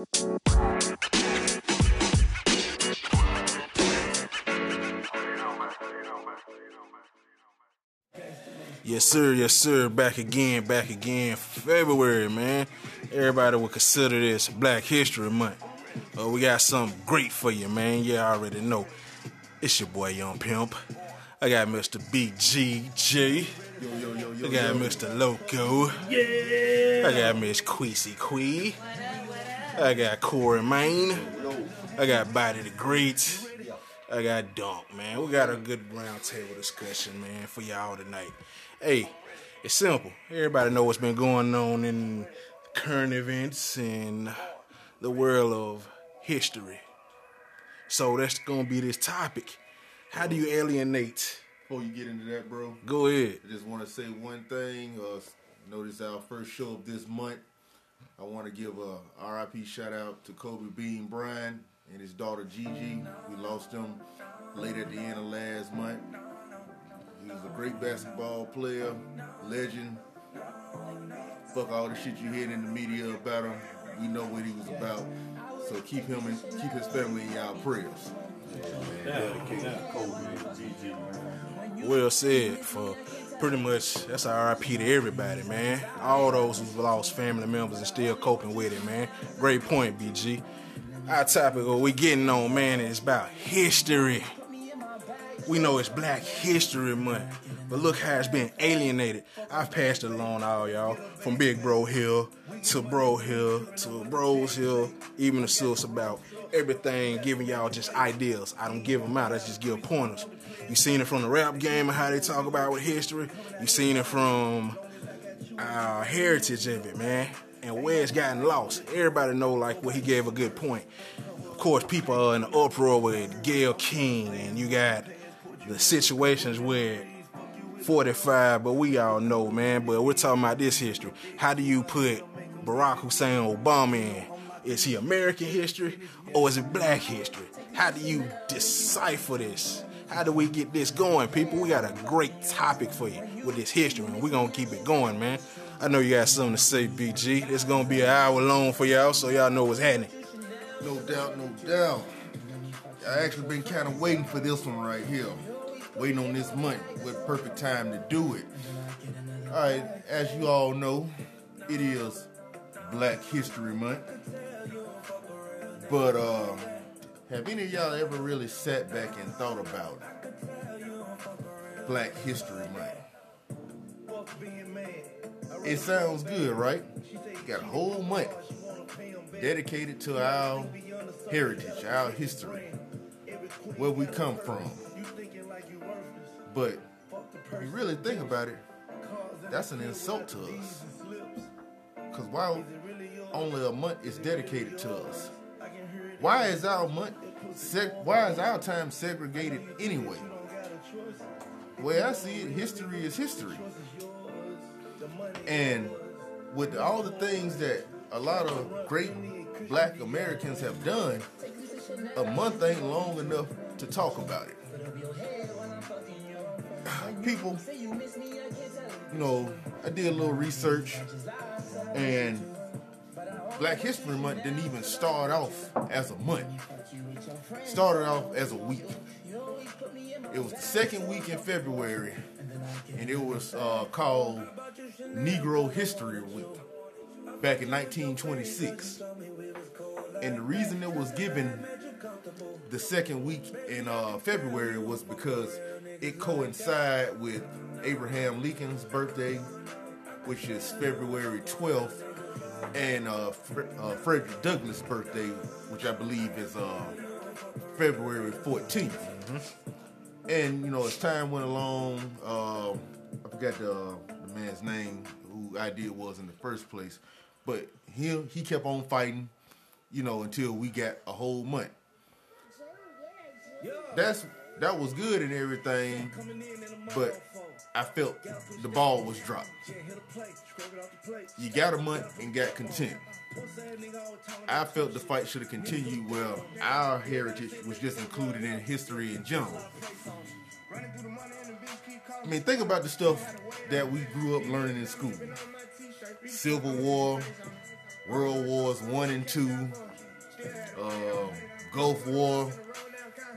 Yes, sir. Yes, sir. Back again. Back again. February, man. Everybody would consider this Black History Month. Uh, we got something great for you, man. Yeah, I already know. It's your boy Yung Pimp. I got Mr. BGG. Yo, yo, yo, yo, I got. Mr. Loco. Yeah. I got Miss Queasy Quee. I got Corey Main. I got Body the Great. I got Dunk, man. We got a good roundtable discussion, man, for y'all tonight. Hey, it's simple. Everybody know what's been going on in current events and the world of history. So that's gonna be this topic. How do you alienate? Before you get into that, bro, Go ahead. I just want to say one thing. Uh, notice our first show of this month. I want to give a RIP shout out to Kobe Bean Bryant and his daughter Gigi. We lost them late at the end of last month. He was a great basketball player, legend. Fuck all the shit you hear in the media about him. We know what he was about. So keep him and keep his family in y'all prayers. Yeah, man. Yeah, Kobe, Gigi. Well said for pretty much that's a RIP to everybody, man. All those who've lost family members and still coping with it, man. Great point, BG. Our topic what we getting on, man, is about history. We know it's Black History Month, but look how it's been alienated. I've passed it along all y'all, from Big Bro Hill to Bro Hill to Bros Hill, even the source about everything, giving y'all just ideas. I don't give them out, I just give pointers. You seen it from the rap game and how they talk about with history. You seen it from our heritage of it, man, and where it's gotten lost. Everybody know like what he gave a good point. Of course, people are in the uproar with Gayle King, and you got the situations where 45, but we all know, man. But we're talking about this history. How do you put Barack Hussein Obama in? Is he American history or is it black history? How do you decipher this? How do we get this going, people? We got a great topic for you with this history, and we're gonna keep it going, man. I know you got something to say, BG. It's gonna be an hour long for y'all, so y'all know what's happening. No doubt, no doubt. I actually been kind of waiting for this one right here. Waiting on this month. What perfect time to do it. Alright, as you all know, it is Black History Month. But uh have any of y'all ever really sat back and thought about Black History Month? It sounds good, right? Got a whole month dedicated to our heritage, our history, where we come from. But if you really think about it, that's an insult to us. Because while only a month is dedicated to us, why is our month, seg- why is our time segregated anyway? Way I see it, history is history. And with all the things that a lot of great black Americans have done, a month ain't long enough to talk about it. People, you know, I did a little research and Black History Month didn't even start off as a month. Started off as a week. It was the second week in February, and it was uh, called Negro History Week back in 1926. And the reason it was given the second week in uh, February was because it coincided with Abraham Lincoln's birthday, which is February 12th, and uh, Fre- uh, Frederick Douglass' birthday, which I believe is uh, February 14th. And you know, as time went along, uh, I forgot the, the man's name, who idea was in the first place, but he he kept on fighting, you know, until we got a whole month. That's that was good and everything, but I felt the ball was dropped. You got a month and got content. I felt the fight should have continued. Well, our heritage was just included in history in general. I mean, think about the stuff that we grew up learning in school: Civil War, World Wars One and Two, uh, Gulf War,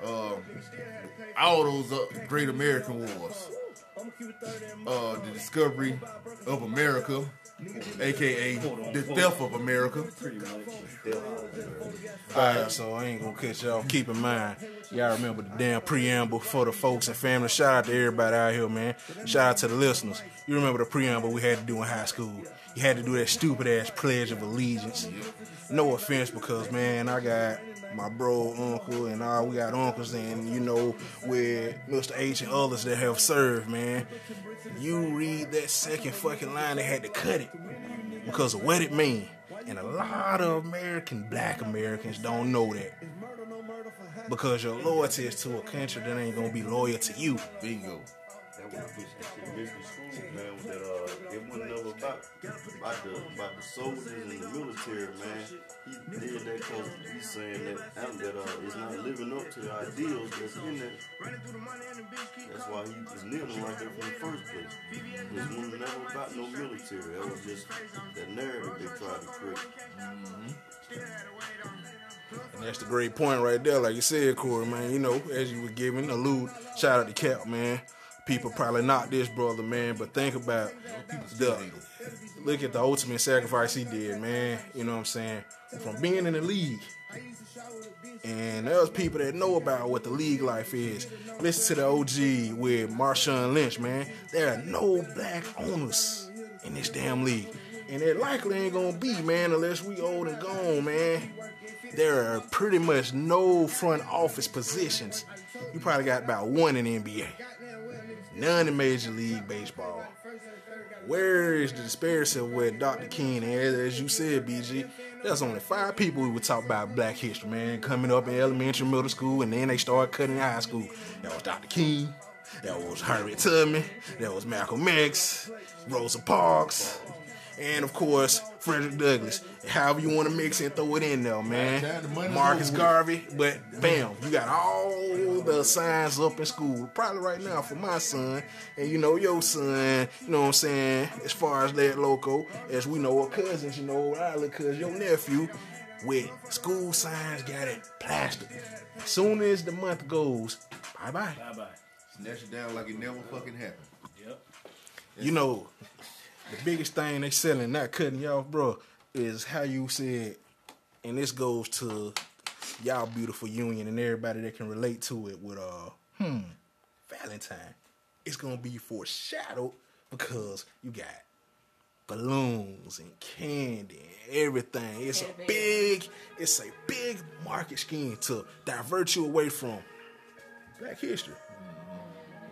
uh, all those uh, great American wars. Uh, the discovery of America, aka the death of America. Alright, so I ain't gonna catch y'all. Keep in mind, y'all remember the damn preamble for the folks and family. Shout out to everybody out here, man. Shout out to the listeners. You remember the preamble we had to do in high school. You had to do that stupid ass pledge of allegiance. No offense, because man, I got my bro, uncle, and all we got uncles, and you know, with Mr. H and others that have served, man. You read that second fucking line, they had to cut it because of what it mean. And a lot of American, black Americans don't know that. Because your loyalty is to a country that ain't gonna be loyal to you. Bingo. That that. That uh, it wasn't never about about the about the soldiers and the military, man. He did that because he's saying that that uh, is not living up to the ideals that's in there. That's why he was kneeling like that from the first place. It was never about no military. That was just that narrative they tried to create. And that's the great point right there. Like you said, Corey, man, you know, as you were giving, allude, shout out to Cap, man. People probably not this brother, man, but think about the look at the ultimate sacrifice he did, man. You know what I'm saying? From being in the league. And there's people that know about what the league life is. Listen to the OG with Marshawn Lynch, man. There are no black owners in this damn league. And it likely ain't gonna be, man, unless we old and gone, man. There are pretty much no front office positions. You probably got about one in the NBA. None in Major League Baseball. Where is the disparity with Dr. King? As, as you said, BG, there's only five people who would talk about black history, man, coming up in elementary, middle school, and then they start cutting high school. That was Dr. King. That was Harriet Tubman. That was Malcolm X, Rosa Parks, and of course Frederick Douglass. However you want to mix it and throw it in there, man. Marcus Garvey, but bam, you got all the signs up in school. Probably right now for my son, and you know your son. You know what I'm saying? As far as that loco, as we know, our cousins, you know, our little cousin, your nephew. With school signs got it plastered. As soon as the month goes, bye bye. Bye bye. Snatch it down like it never fucking happened. Yep. You know, the biggest thing they selling, not cutting off, bro, is how you said, and this goes to y'all beautiful union and everybody that can relate to it with uh hmm Valentine. It's gonna be foreshadowed because you got balloons and candy and everything. It's a big, it's a big market scheme to divert you away from Black history.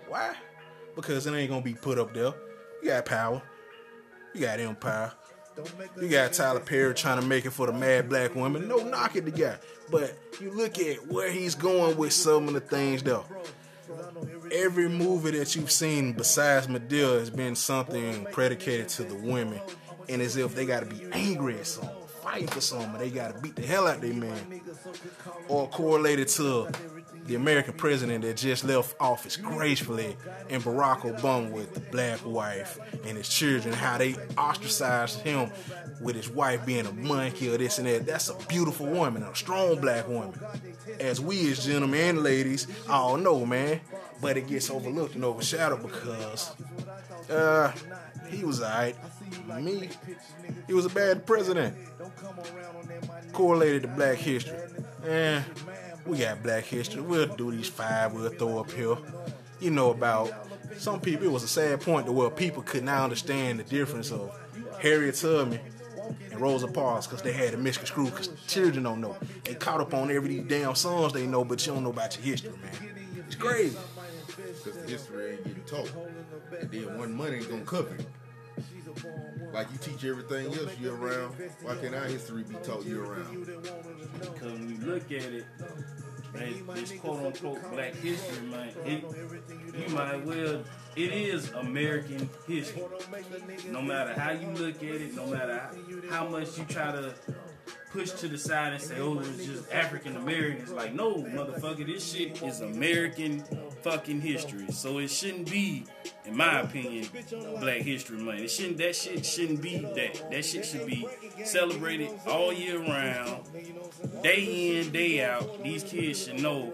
Why? Because it ain't gonna be put up there. You got power. You got empire. You got Tyler Perry trying to make it for the mad black woman. No knock at the guy. But you look at where he's going with some of the things though. Every movie that you've seen besides Madea has been something predicated to the women. And as if they gotta be angry at something, fighting for something, they gotta beat the hell out of their man. Or correlated to the American president that just left office gracefully and Barack Obama with the black wife and his children, how they ostracized him with his wife being a monkey or this and that. That's a beautiful woman, a strong black woman. As we as gentlemen and ladies all know, man. But it gets overlooked and overshadowed because uh he was alright. Me, he was a bad president. Correlated to black history. Eh, we got black history. We'll do these five, we'll throw up here. You know about some people, it was a sad point to where people could not understand the difference of Harriet Tubman and Rosa Parks because they had a misconstrued because children don't know. They caught up on every these damn songs they know, but you don't know about your history, man. It's crazy. Because the history ain't getting taught. And then one money ain't gonna cover it. Like you teach everything else year round, why can't our history be taught year round? Because when you look at it, man, this quote unquote black history, man, it, you might well, it is American history. No matter how you look at it, no matter how, how much you try to push to the side and say, oh, it's just African Americans. Like, no, motherfucker, this shit is American fucking history. So it shouldn't be, in my opinion, Black History Month. It shouldn't. That shit shouldn't be that. That shit should be celebrated all year round, day in, day out. These kids should know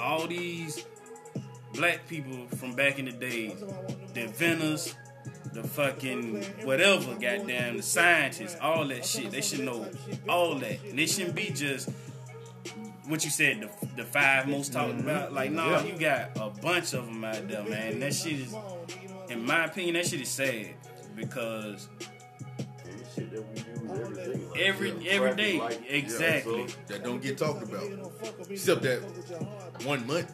all these black people from back in the day, the inventors, the fucking whatever, goddamn, the scientists, all that shit. They should know all that. And they shouldn't be just what you said, the, the five most talked mm-hmm. about. Like, no, nah, you got a bunch of them out there, man. That shit is, in my opinion, that shit is sad because every every day, exactly. That don't get talked about, except that one month,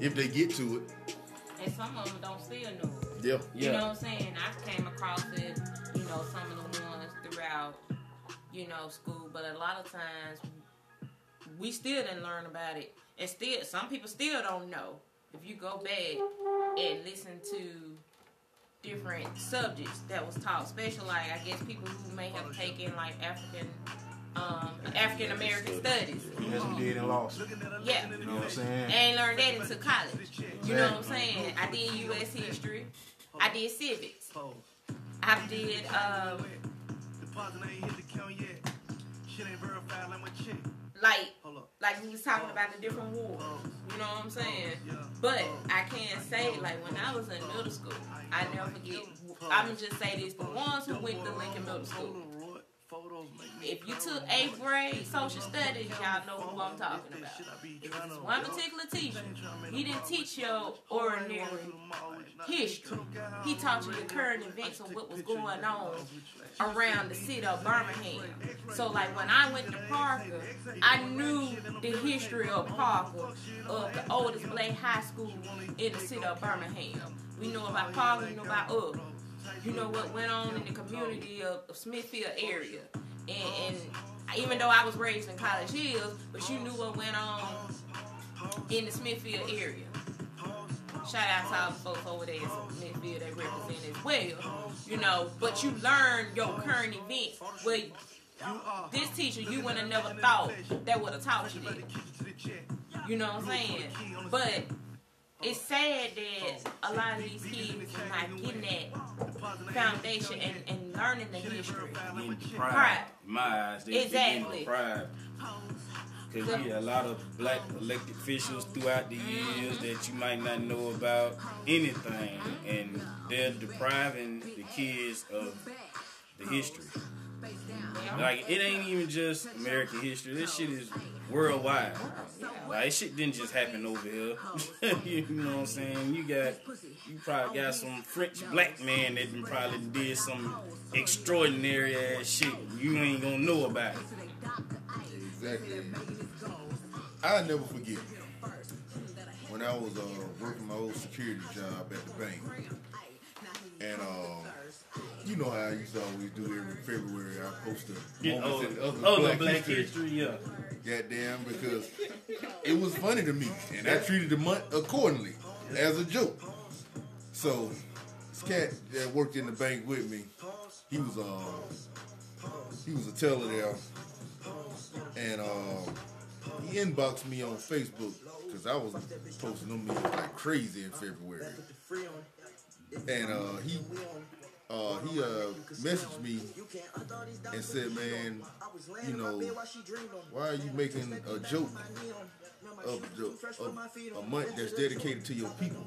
if they get to it. And some of them don't still know. Yeah. You know what I'm saying? I came across it, you know, some of the ones throughout, you know, school, but a lot of times we still didn't learn about it. And still, some people still don't know. If you go back and listen to different subjects that was taught, especially like I guess people who may have taken like African um, African American studies. As we did in law school. Yeah. You know what I'm saying? And learned that into college. You know what I'm saying? I did U.S. history. I did civics. I did um, like like we was talking about the different wars. You know what I'm saying? But I can't say like when I was in middle school, I never forget. I'm just say this: the ones who went to Lincoln Middle School. If you took eighth grade social studies, y'all know who I'm talking about. If it's one particular teacher, he didn't teach your ordinary history. He taught you the current events of what was going on around the city of Birmingham. So, like when I went to Parker, I knew the history of Parker, of the oldest black high school in the city of Birmingham. We know about Parker, we know about us you know what went on in the community of, of Smithfield area. And, and, even though I was raised in College Hills, but you knew what went on in the Smithfield area. Shout out to all the folks over there in Smithfield that represent as well. You know, but you learn your current events. Well, this teacher, you would have never thought that would have taught you that. You know what I'm saying? But it's sad that a lot of these kids are not getting that foundation and, and learning the history. In my eyes, they, exactly. deprived. Because you a lot of black elected officials throughout the years mm-hmm. that you might not know about anything, and they're depriving the kids of the history. Like it ain't even just American history. This shit is worldwide. Like this shit didn't just happen over here. you know what I'm saying? You got you probably got some French black man that probably did some extraordinary ass shit. You ain't gonna know about it. Exactly. I'll never forget when I was uh, working my old security job at the bank, and um, you know how I used to always do every February. I post a Yeah, moments oh, in other oh, black, the black history. history, yeah. Goddamn, because it was funny to me, and I treated the month accordingly as a joke. So this cat that worked in the bank with me, he was uh he was a teller there, and um he inboxed me on Facebook because I was posting them memes like crazy in February, and uh he uh, he uh, messaged me and said, "Man, you know, why are you making a joke of, the, of a month that's dedicated to your people?"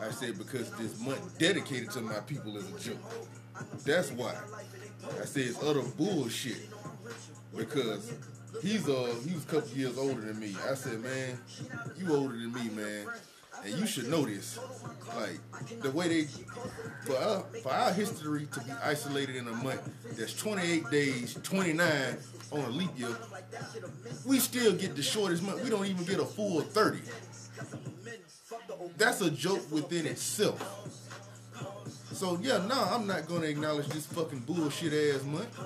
I said, "Because this month dedicated to my people is a joke. That's why." I said it's utter bullshit because he's uh he was a couple years older than me. I said, "Man, you older than me, man." And you should know this, like the way they for our, for our history to be isolated in a month that's 28 days, 29 on a leap year, we still get the shortest month. We don't even get a full 30. That's a joke within itself. So yeah, no, I'm not gonna acknowledge this fucking bullshit ass month.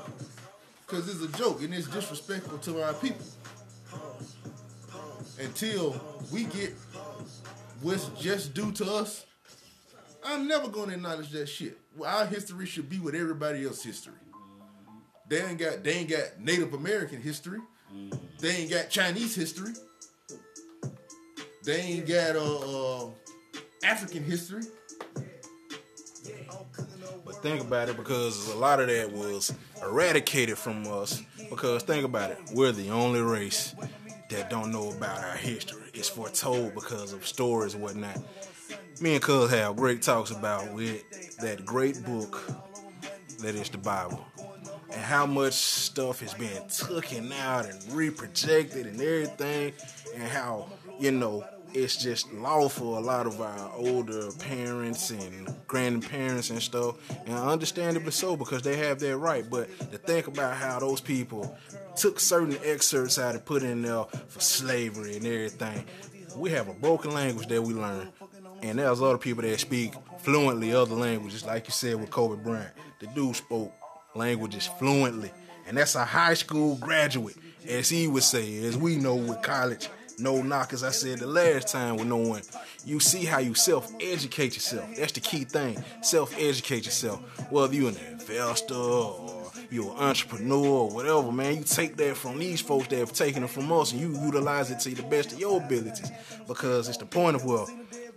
Cause it's a joke and it's disrespectful to our people. Until we get what's just due to us, I'm never gonna acknowledge that shit. Our history should be with everybody else's history. They ain't got they ain't got Native American history. They ain't got Chinese history. They ain't got uh, uh African history. But think about it because a lot of that was eradicated from us. Because think about it, we're the only race that don't know about our history. It's foretold because of stories and whatnot. Me and Cuz have great talks about with that great book that is the Bible. And how much stuff has been taken out and reprojected and everything, and how, you know, it's just law for a lot of our older parents and grandparents and stuff, and understandably so because they have their right. But to think about how those people took certain excerpts out and put in there for slavery and everything, we have a broken language that we learn, and there's other people that speak fluently other languages, like you said with Kobe Bryant. The dude spoke languages fluently, and that's a high school graduate, as he would say, as we know with college no knock, as I said the last time with no one. You see how you self educate yourself. That's the key thing. Self educate yourself. Whether you're an investor or you're an entrepreneur or whatever, man, you take that from these folks that have taken it from us and you utilize it to the best of your abilities. Because it's the point of well,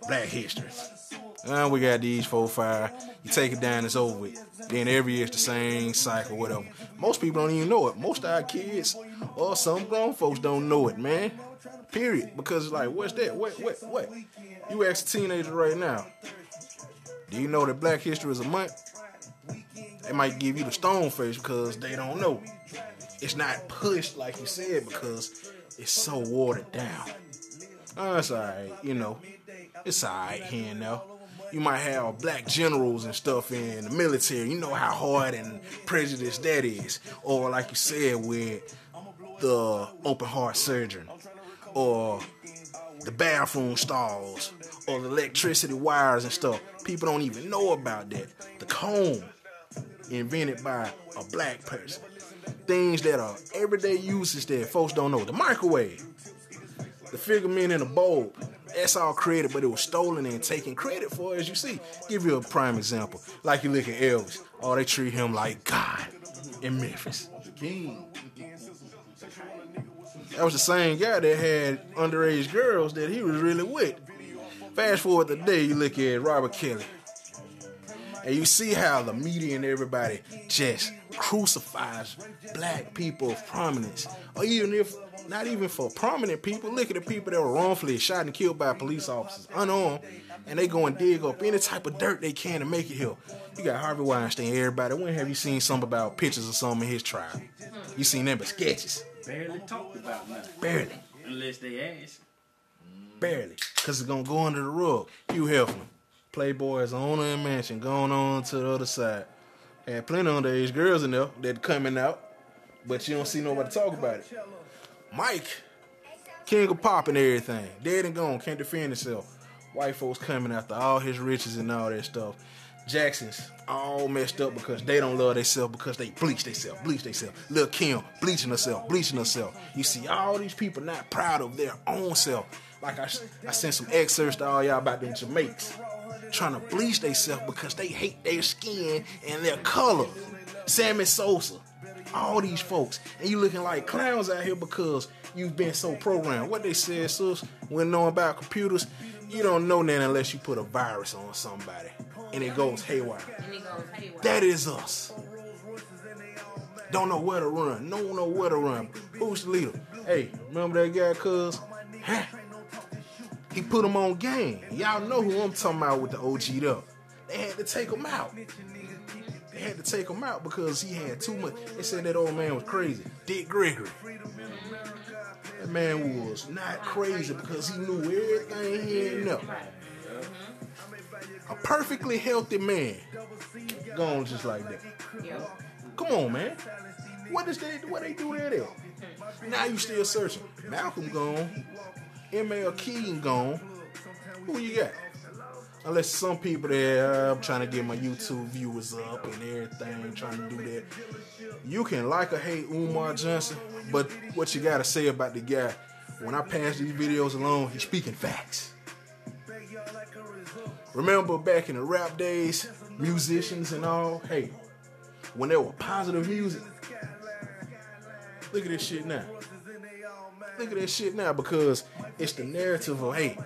black history. And we got these four, five. You take it down, it's over with. Then every year it's the same cycle, whatever. Most people don't even know it. Most of our kids or some grown folks don't know it, man. Period. Because like, what's that? What? What? What? You ask a teenager right now. Do you know that Black History is a month? They might give you the stone face because they don't know. It's not pushed like you said because it's so watered down. Oh, it's alright, you know. It's alright here and now. You might have black generals and stuff in the military. You know how hard and prejudiced that is. Or like you said, with the open heart surgeon or the bathroom stalls or the electricity wires and stuff. People don't even know about that. The comb, invented by a black person. Things that are everyday uses that folks don't know. The microwave, the figurement in a bowl. that's all created, but it was stolen and taken credit for, as you see. Give you a prime example. Like you look at Elvis. Oh, they treat him like God in Memphis. King. That was the same guy that had underage girls that he was really with. Fast forward the day, you look at Robert Kelly. And you see how the media and everybody just crucifies black people of prominence. Or even if not even for prominent people, look at the people that were wrongfully shot and killed by police officers, unarmed, and they go and dig up any type of dirt they can to make it here. You got Harvey Weinstein, everybody. When have you seen something about pictures of some of his trial? You seen them but sketches. Barely talked about now. Barely. Unless they ask. Barely. Because it's going to go under the rug. Hugh Hefner, Playboy's owner and mansion, going on to the other side. Had plenty of underage girls in there that coming out, but you don't see nobody talk about it. Mike, king of pop and everything, dead and gone, can't defend himself. White folks coming after all his riches and all that stuff. Jackson's all messed up because they don't love themselves because they bleach themselves, bleach themselves. Lil Kim bleaching herself, bleaching herself. You see all these people not proud of their own self. Like I, I sent some excerpts to all y'all about them Jamaicans trying to bleach themselves because they hate their skin and their color. Sammy Sosa, all these folks, and you looking like clowns out here because you've been so programmed. What they said, sus, when knowing about computers, you don't know that unless you put a virus on somebody and it goes haywire. And it goes haywire. That is us. Don't know where to run. Don't know where to run. Who's the leader? Hey, remember that guy, cuz? Huh? He put him on game. Y'all know who I'm talking about with the OG'd up. They had to take him out. They had to take him out because he had too much. They said that old man was crazy. Dick Gregory. That man was not crazy because he knew everything he didn't know. A perfectly healthy man. Gone just like that. Yep. Come on, man. What does they what they do there? there? Now you still searching. Malcolm gone. ML King gone. Who you got? Unless some people there, I'm trying to get my YouTube viewers up and everything, trying to do that. You can like or hate Umar Johnson, but what you gotta say about the guy, when I pass these videos along, he's speaking facts. Remember back in the rap days, musicians and all, hey, when there were positive music, look at this shit now. Look at that shit now because it's the narrative of hey,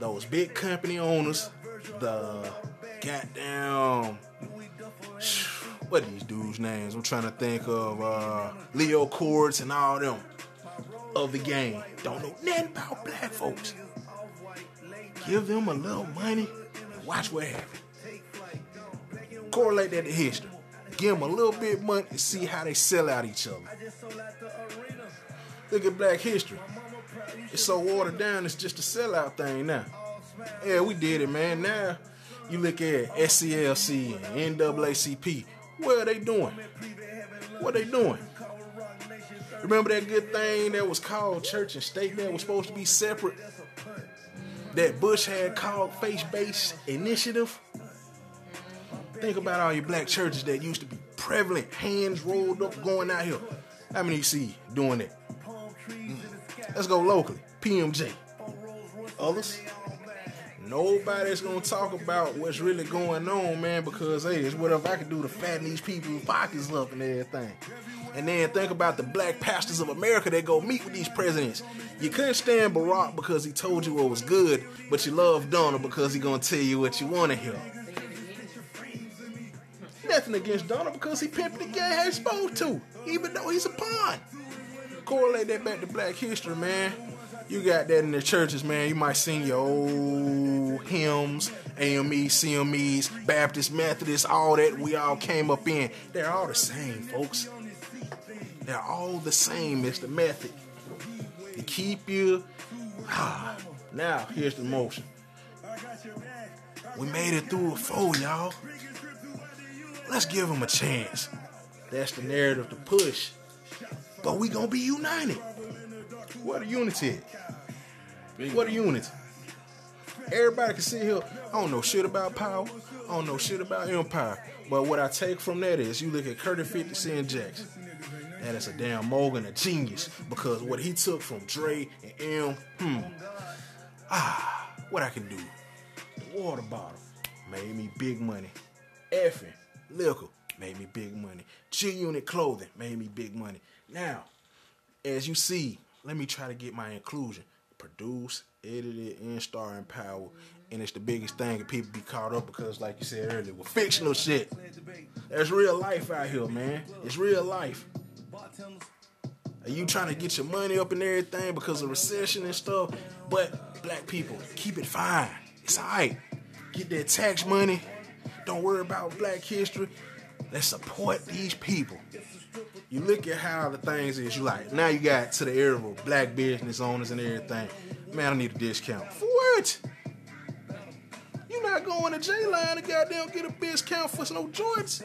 those big company owners, the goddamn what are these dudes' names? I'm trying to think of uh, Leo Cords and all them of the game. Don't know nothing about black folks. Give them a little money watch what happens. Correlate that to history. Give them a little bit money and see how they sell out each other. Look at black history. It's so watered down, it's just a sellout thing now. Yeah, we did it, man. Now you look at SCLC and NAACP. What are they doing? What are they doing? Remember that good thing that was called church and state that was supposed to be separate? That Bush had called faith-based initiative? Think about all your black churches that used to be prevalent, hands rolled up, going out here. How many you see doing that? Mm. Let's go locally. PMJ. Others? Nobody's gonna talk about what's really going on, man, because hey, it's whatever I can do to fatten these people's pockets up and everything. And then think about the black pastors of America that go meet with these presidents. You couldn't stand Barack because he told you what was good, but you love Donald because he gonna tell you what you wanna hear. Nothing against Donald because he pimped the how he's supposed to, even though he's a pawn. Correlate that back to black history, man. You got that in the churches, man. You might sing your old hymns, AMEs, CMEs, Baptist, Methodist, all that we all came up in. They're all the same, folks. They're all the same. It's the method. To keep you. Ah. Now, here's the motion. We made it through a four, y'all. Let's give them a chance. That's the narrative to push. But we gonna be united. What a unity. What a unity. Everybody can sit here. I don't know shit about power. I don't know shit about empire. But what I take from that is you look at Curtis 50 Cent Jackson. That is a damn Morgan, a genius. Because what he took from Dre and Em, hmm. Ah, what I can do. The water bottle made me big money. Effing liquor made me big money. G Unit clothing made me big money. Now, as you see, let me try to get my inclusion. Produce, edited, and star in power. And it's the biggest thing that people be caught up because, like you said earlier, with fictional shit. There's real life out here, man. It's real life. Are you trying to get your money up and everything because of recession and stuff? But black people, keep it fine. It's alright. Get that tax money. Don't worry about black history. Let's support these people. You look at how the things is, you like, now you got to the area of black business owners and everything. Man, I need a discount. For what? You not going to J Line to goddamn get a discount for no joints.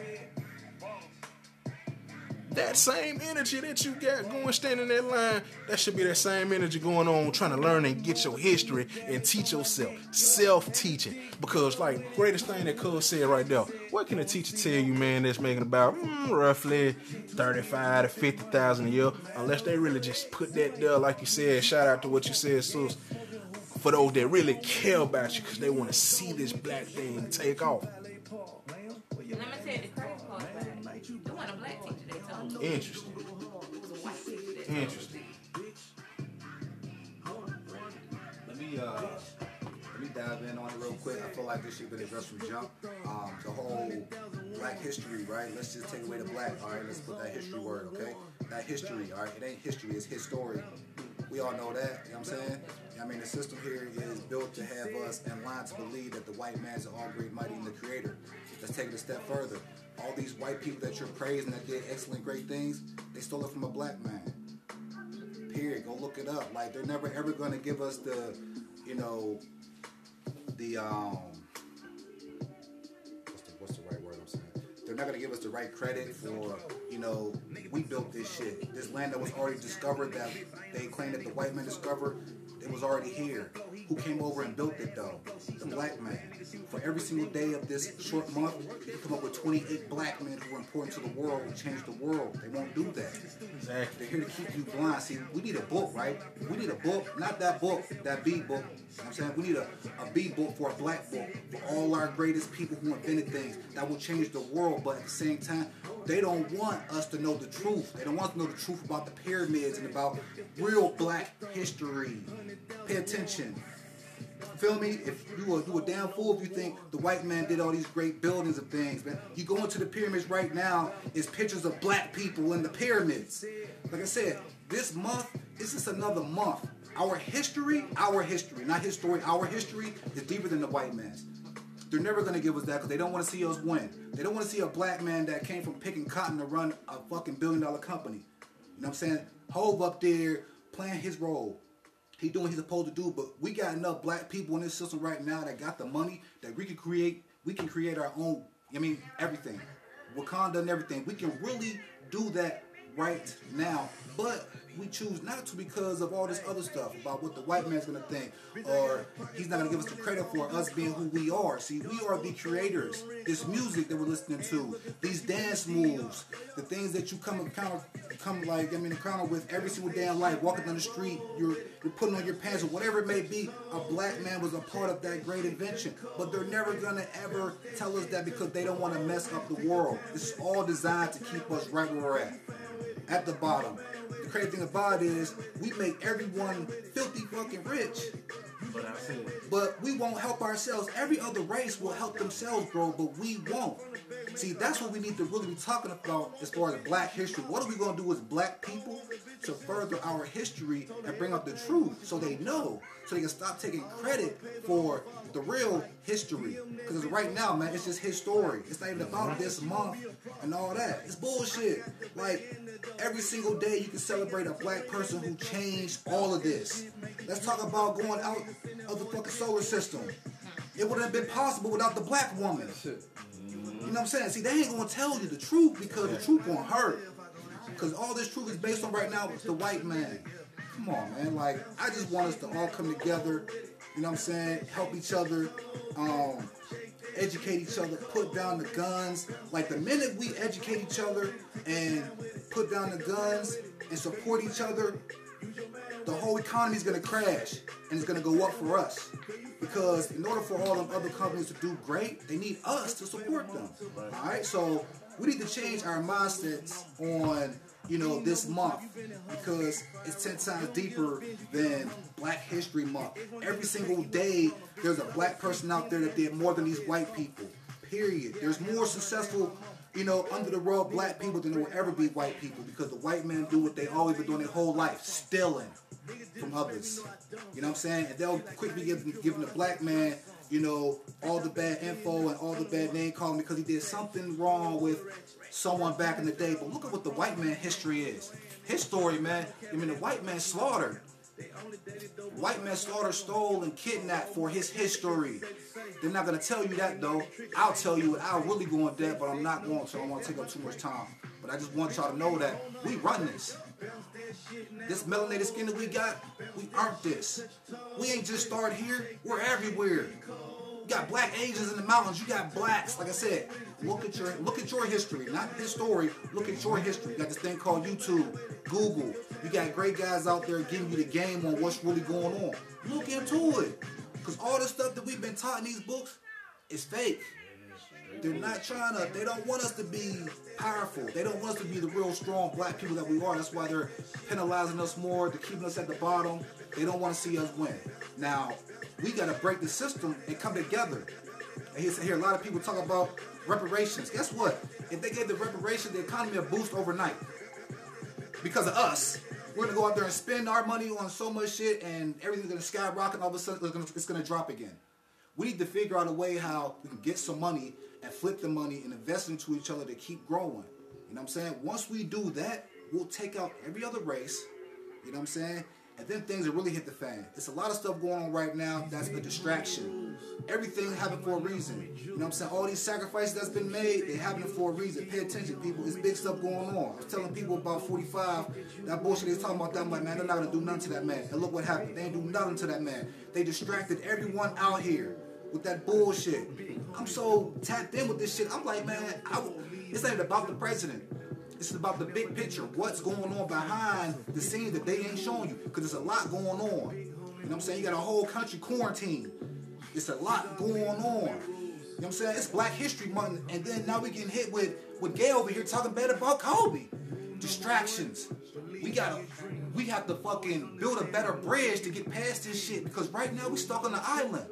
That same energy that you got going standing in that line, that should be that same energy going on trying to learn and get your history and teach yourself. Self-teaching. Because like greatest thing that Cole said right there, what can a teacher tell you, man, that's making about mm, roughly 35 to 50,000 a year, unless they really just put that there, like you said, shout out to what you said, Sus, for those that really care about you because they want to see this black thing take off. Let me tell you the crazy part about it. It wasn't a black teacher. Interesting. Interesting. Let me uh, let me dive in on it real quick. I feel like this should be addressed from jump. Um, the whole black history, right? Let's just take away the black. All right, let's put that history word, okay? That history, all right? It ain't history, it's history. We all know that. You know what I'm saying? I mean, the system here is built to have us in line to believe that the white man's all great, mighty, and the creator. Let's take it a step further. All these white people that you're praising that did excellent, great things, they stole it from a black man period. Go look it up. Like they're never ever going to give us the, you know, the um, what's the what's the right word I'm saying? They're not going to give us the right credit for, you know, we built this shit. This land that was already discovered that they claim that the white man discovered, it was already here. Who came over and built it though? The black man. For every single day of this short month, you come up with 28 black men who are important to the world and change the world. They won't do that. Exactly. They're here to keep you blind. See, we need a book, right? We need a book, not that book, that B book. You know what I'm saying? We need a, a B book for a black book for all our greatest people who invented things that will change the world, but at the same time, they don't want us to know the truth. They don't want to know the truth about the pyramids and about real black history. Pay attention. Feel me? If you are you a damn fool if you think the white man did all these great buildings and things, man. You go into the pyramids right now, it's pictures of black people in the pyramids. Like I said, this month is just another month. Our history, our history, not history, our history is deeper than the white man's. They're never gonna give us that because they don't want to see us win. They don't want to see a black man that came from picking cotton to run a fucking billion dollar company. You know what I'm saying? Hove up there playing his role. He doing what he's supposed to do, but we got enough black people in this system right now that got the money that we can create. We can create our own. I mean, everything, Wakanda and everything. We can really do that right now, but we choose not to because of all this other stuff about what the white man's gonna think, or he's not gonna give us the credit for us being who we are. See, we are the creators. This music that we're listening to, these dance moves, the things that you come of come like I mean encounter with every single day in life, walking down the street, you're you're putting on your pants or whatever it may be. A black man was a part of that great invention, but they're never gonna ever tell us that because they don't want to mess up the world. Is all designed to keep us right where we're at, at the bottom. The crazy thing about it is we make everyone filthy fucking rich. But But we won't help ourselves. Every other race will help themselves bro, but we won't. See, that's what we need to really be talking about as far as black history. What are we going to do as black people to further our history and bring out the truth so they know, so they can stop taking credit for the real history? Because right now, man, it's just his story. It's not even about this month and all that. It's bullshit. Like, every single day you can celebrate a black person who changed all of this. Let's talk about going out of the fucking solar system. It wouldn't have been possible without the black woman. You know what I'm saying? See, they ain't gonna tell you the truth because the truth gonna hurt. Because all this truth is based on right now is the white man. Come on, man. Like, I just want us to all come together. You know what I'm saying? Help each other. Um, educate each other. Put down the guns. Like the minute we educate each other and put down the guns and support each other, the whole economy is gonna crash and it's gonna go up for us. Because in order for all them other companies to do great, they need us to support them. All right, so we need to change our mindsets on you know this month because it's ten times deeper than Black History Month. Every single day, there's a black person out there that did more than these white people. Period. There's more successful you know, under the rug black people than there will ever be white people because the white men do what they always been doing their whole life, stealing from others. You know what I'm saying? And they'll quickly give giving the black man, you know, all the bad info and all the bad name calling because he did something wrong with someone back in the day. But look at what the white man history is. His story, man. I mean, the white man slaughtered. White man slaughtered, stole, and kidnapped for his history. They're not gonna tell you that though. I'll tell you it. I'll really go in depth, but I'm not going to. I don't want to take up too much time. But I just want y'all to know that we run this. This melanated skin that we got, we earned this. We ain't just start here. We're everywhere. You got black Asians in the mountains. You got blacks. Like I said, look at your look at your history, not his story. Look at your history. You got this thing called YouTube, Google. You got great guys out there giving you the game on what's really going on. Look into it, because all the stuff that we've been taught in these books is fake. They're not trying to. They don't want us to be powerful. They don't want us to be the real strong black people that we are. That's why they're penalizing us more. They're keeping us at the bottom. They don't want to see us win. Now we got to break the system and come together. And here's, here a lot of people talk about reparations. Guess what? If they gave the reparations, the economy a boost overnight because of us. We're gonna go out there and spend our money on so much shit, and everything's gonna skyrocket. All of a sudden, it's gonna, it's gonna drop again. We need to figure out a way how we can get some money and flip the money and invest into each other to keep growing. You know what I'm saying? Once we do that, we'll take out every other race. You know what I'm saying? And then things will really hit the fan. There's a lot of stuff going on right now that's a distraction. Everything happened for a reason. You know what I'm saying? All these sacrifices that's been made, they happening for a reason. Pay attention, people. It's big stuff going on. I was telling people about 45, that bullshit they talking about that. I'm man, they're not gonna do nothing to that man. And look what happened. They ain't do nothing to that man. They distracted everyone out here with that bullshit. I'm so tapped in with this shit. I'm like, man, I, it's not about the president. It's about the big picture. What's going on behind the scenes that they ain't showing you? Because there's a lot going on. You know what I'm saying? You got a whole country quarantined. It's a lot going on. You know what I'm saying? It's Black History Month, and then now we getting hit with with Gay over here talking bad about Kobe. Distractions. We gotta, we have to fucking build a better bridge to get past this shit because right now we stuck on the island,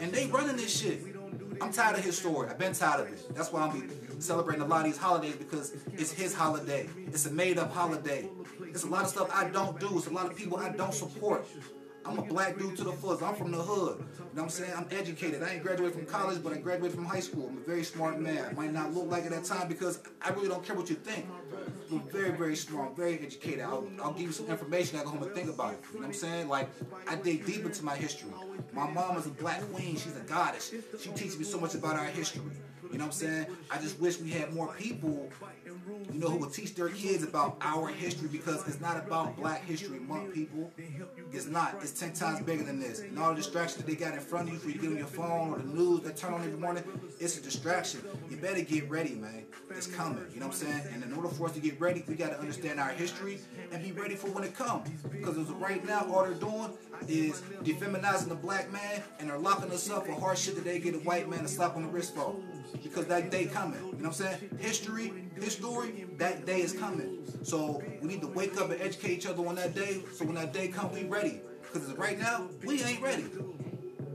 and they running this shit. I'm tired of his story. I've been tired of it. That's why I'm celebrating a lot of these holidays because it's his holiday. It's a made up holiday. It's a lot of stuff I don't do. It's a lot of people I don't support. I'm a black dude to the fullest. I'm from the hood. You know what I'm saying? I'm educated. I ain't graduated from college, but I graduated from high school. I'm a very smart man. I might not look like it at that time because I really don't care what you think. I'm very, very strong, very educated. I'll, I'll give you some information. I go home and think about it. You know what I'm saying? Like, I dig deep into my history. My mom is a black queen. She's a goddess. She teaches me so much about our history. You know what I'm saying? I just wish we had more people you know, who will teach their kids about our history because it's not about Black History Month, people. It's not. It's 10 times bigger than this. And all the distractions that they got in front of you for you get on your phone or the news that turn on every morning, it's a distraction. You better get ready, man. It's coming. You know what I'm saying? And in order for us to get ready, we got to understand our history and be ready for when it comes. Because right now, all they're doing is defeminizing the black man and they're locking us up for hard shit that they get a white man to slap on the wrist for. Because that day coming. You know what I'm saying? History, history, that day is coming. So we need to wake up and educate each other on that day. So when that day comes, we ready. Because right now, we ain't ready.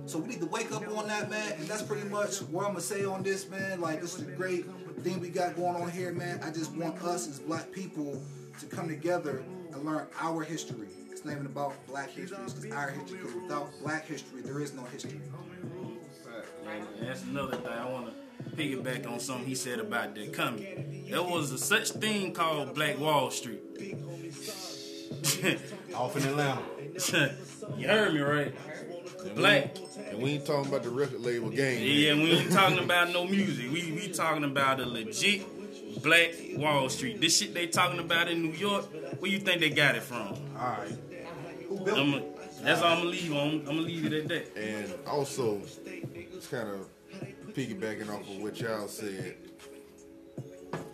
So we need to wake up on that, man. And that's pretty much what I'm gonna say on this, man. Like this is a great thing we got going on here, man. I just want us as black people to come together and learn our history. It's not even about black history, it's just our history. Because without black history, there is no history. And that's another thing I wanna piggyback on something he said about the coming. There was a such thing called Black Wall Street. Off in Atlanta. you heard me right. Black. And we ain't talking about the record label game. Yeah, we ain't talking about no music. We we talking about a legit Black Wall Street. This shit they talking about in New York, where you think they got it from? Alright. I'm that's all I'm gonna leave on. I'm gonna leave it at that. And also, it's kind of piggybacking off of what y'all said.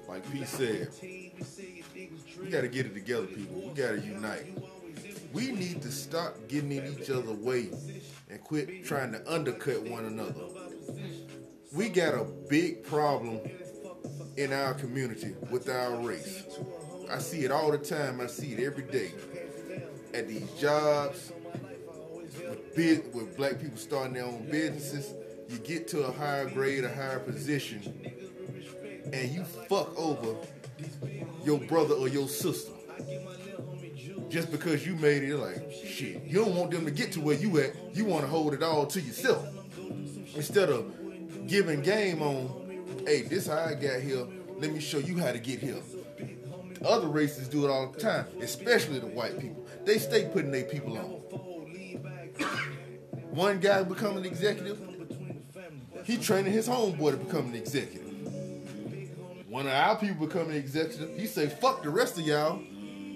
Like P said, we got to get it together, people. We got to unite. We need to stop getting in each other's way and quit trying to undercut one another. We got a big problem in our community with our race. I see it all the time. I see it every day at these jobs, with, with black people starting their own businesses. You get to a higher grade, a higher position, and you fuck over your brother or your sister just because you made it like shit. You don't want them to get to where you at. You want to hold it all to yourself instead of giving game on. Hey, this how I got here. Let me show you how to get here. Other races do it all the time, especially the white people. They stay putting their people on. One guy become an executive, he training his homeboy to become an executive. One of our people become an executive, he say, fuck the rest of y'all.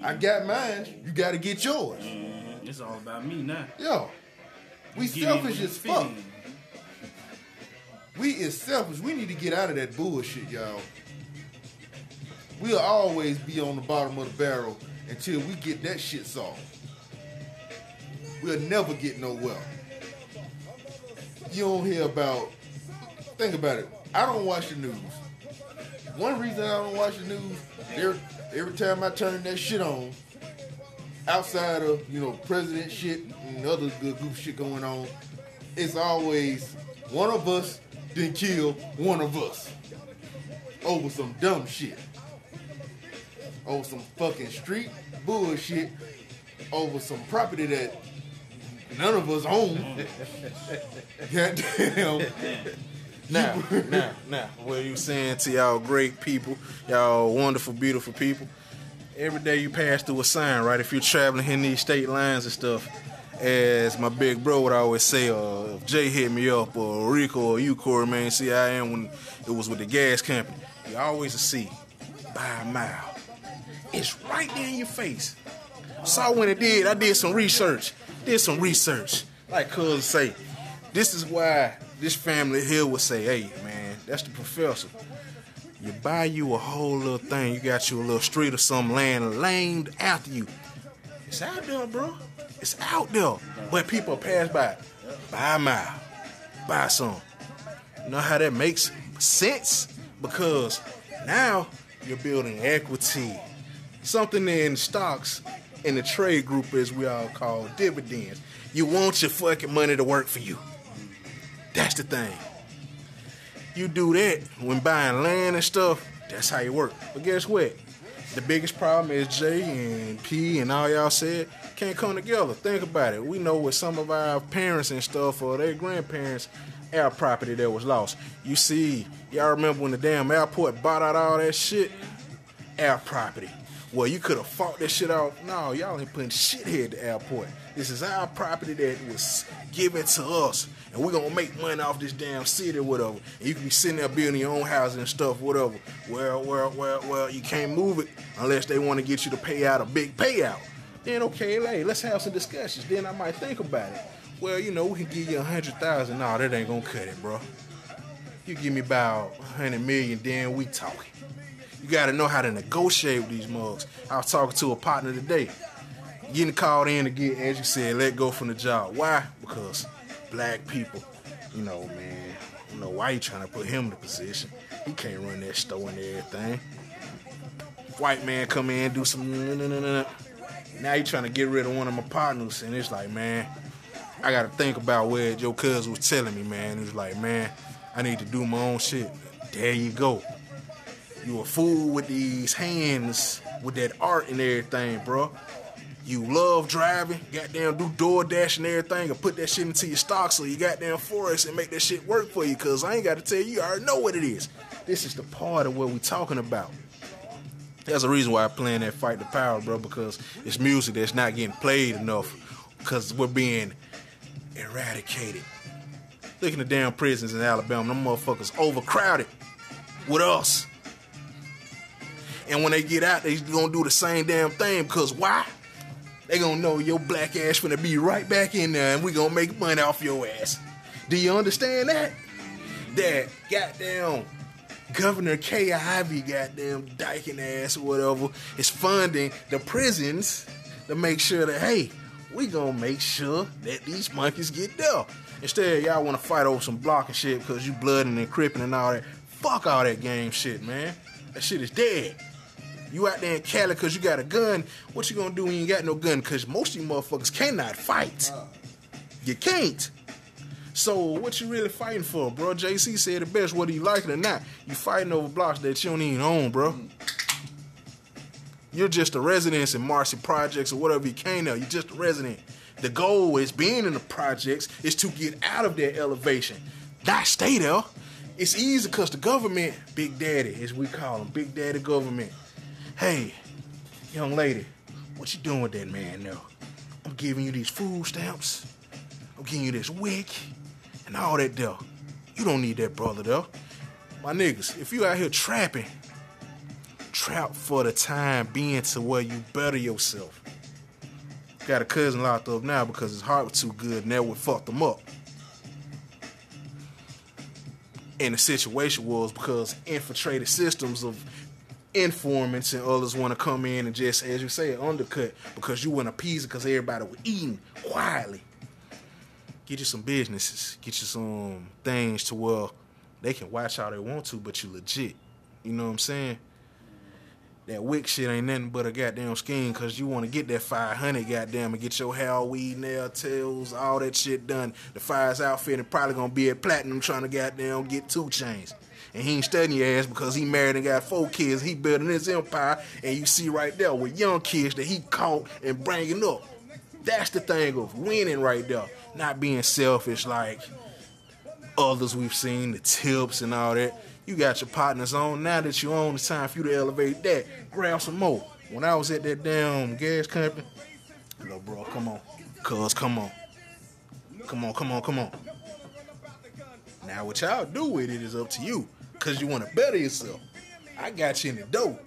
I got mine, you gotta get yours. Mm-hmm. It's all about me now. Yo, we selfish as fuck. We is selfish. We need to get out of that bullshit, y'all. We'll always be on the bottom of the barrel until we get that shit solved. We'll never get nowhere. You don't hear about. Think about it. I don't watch the news. One reason I don't watch the news, every, every time I turn that shit on, outside of you know president shit and other good goof shit going on, it's always one of us then kill one of us over some dumb shit, over some fucking street bullshit, over some property that none of us own. Goddamn. Now, now, now, what you saying to y'all great people, y'all wonderful, beautiful people? Every day you pass through a sign, right? If you're traveling in these state lines and stuff, as my big bro would always say, uh, if Jay hit me up, or Rico, or you, Corey, man, see, I am when it was with the gas company. You always see by a mile. It's right there in your face. Saw when it did, I did some research. Did some research. Like Cuz say, this is why this family here would say, hey, man, that's the professor. You buy you a whole little thing, you got you a little street or some land named after you. It's out there, bro. It's out there. But people pass by. Buy mile. Buy some. You know how that makes sense? Because Now you're building equity. Something in stocks in the trade group, as we all call dividends. You want your fucking money to work for you. That's the thing. You do that when buying land and stuff, that's how you work. But guess what? The biggest problem is J and P and all y'all said can't come together. Think about it. We know with some of our parents and stuff or their grandparents, our property that was lost. You see, y'all remember when the damn airport bought out all that shit? Our property. Well, you could have fought that shit out. No, y'all ain't putting shit here at the airport. This is our property that was given to us. And we're gonna make money off this damn city or whatever. And you can be sitting there building your own houses and stuff, whatever. Well, well, well, well, you can't move it unless they want to get you to pay out a big payout. Then okay, let's have some discussions. Then I might think about it. Well, you know, we can give you a hundred thousand. No, that ain't gonna cut it, bro. You give me about a hundred million, then we talking. You gotta know how to negotiate with these mugs. I was talking to a partner today. Getting called in to get, as you said, let go from the job. Why? Because black people, you know, man, don't know why you trying to put him in the position. He can't run that store and everything. White man come in, do some. Now you trying to get rid of one of my partners, and it's like, man, I got to think about where your cousin was telling me, man. It's like, man, I need to do my own shit. There you go. You a fool with these hands, with that art and everything, bro. You love driving, goddamn do DoorDash and everything, and put that shit into your stock so you goddamn forest and make that shit work for you. Cause I ain't got to tell you, I already know what it is. This is the part of what we talking about. There's a reason why I'm playing that Fight the Power, bro, because it's music that's not getting played enough. Because we're being eradicated. Look at the damn prisons in Alabama. Them motherfuckers overcrowded with us. And when they get out, they gonna do the same damn thing because why? They gonna know your black ass gonna be right back in there and we gonna make money off your ass. Do you understand that? That goddamn Governor Kay Ivey, goddamn dyking ass or whatever, is funding the prisons to make sure that hey, we gonna make sure that these monkeys get there. Instead, y'all wanna fight over some block and shit because you blooding and cripping and all that. Fuck all that game shit, man. That shit is dead. You out there in Cali because you got a gun. What you gonna do when you got no gun? Because most of you motherfuckers cannot fight. You can't. So what you really fighting for, bro? Jay-Z said the best, whether you like it or not. You fighting over blocks that you don't even own, bro. Mm. You're just a resident in Marcy Projects or whatever you came there. You're just a resident. The goal is being in the projects is to get out of that elevation, not stay there. It's easy because the government, Big Daddy, as we call him, Big Daddy government. Hey, young lady, what you doing with that man now? I'm giving you these food stamps. I'm giving you this WIC and all that there. You don't need that brother though. My niggas, if you out here trapping, trap for the time being to where you better yourself. Got a cousin locked up now because his heart was too good and that would fuck them up. And the situation was because infiltrated systems of informants and others want to come in and just, as you say, undercut because you want to appease because everybody was eating quietly. Get you some businesses, get you some things to where they can watch how they want to, but you legit. You know what I'm saying? That WIC shit ain't nothing but a goddamn scheme because you want to get that 500 goddamn and get your hair, weed, nail, tails, all that shit done. The fire's outfit and probably gonna be at platinum trying to goddamn get two chains. And he ain't studying your ass because he married and got four kids. He building his empire, and you see right there with young kids that he caught and bringing up. That's the thing of winning right there. Not being selfish like others we've seen, the tips and all that. You got your partners on. Now that you own, it's time for you to elevate that. Grab some more. When I was at that damn gas company, no, bro, come on. Cuz, come on. Come on, come on, come on. Now, what y'all do with it is up to you. Cause you want to better yourself. I got you in the dough.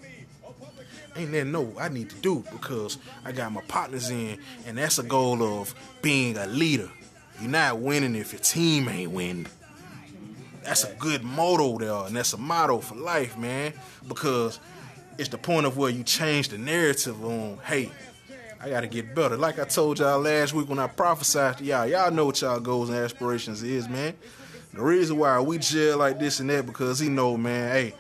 Ain't that no I need to do because I got my partners in, and that's a goal of being a leader. You're not winning if your team ain't winning. That's a good motto there, and that's a motto for life, man. Because it's the point of where you change the narrative on, hey, I gotta get better. Like I told y'all last week when I prophesied to y'all, y'all know what y'all goals and aspirations is, man. The reason why we jail like this and that because he know, man, hey,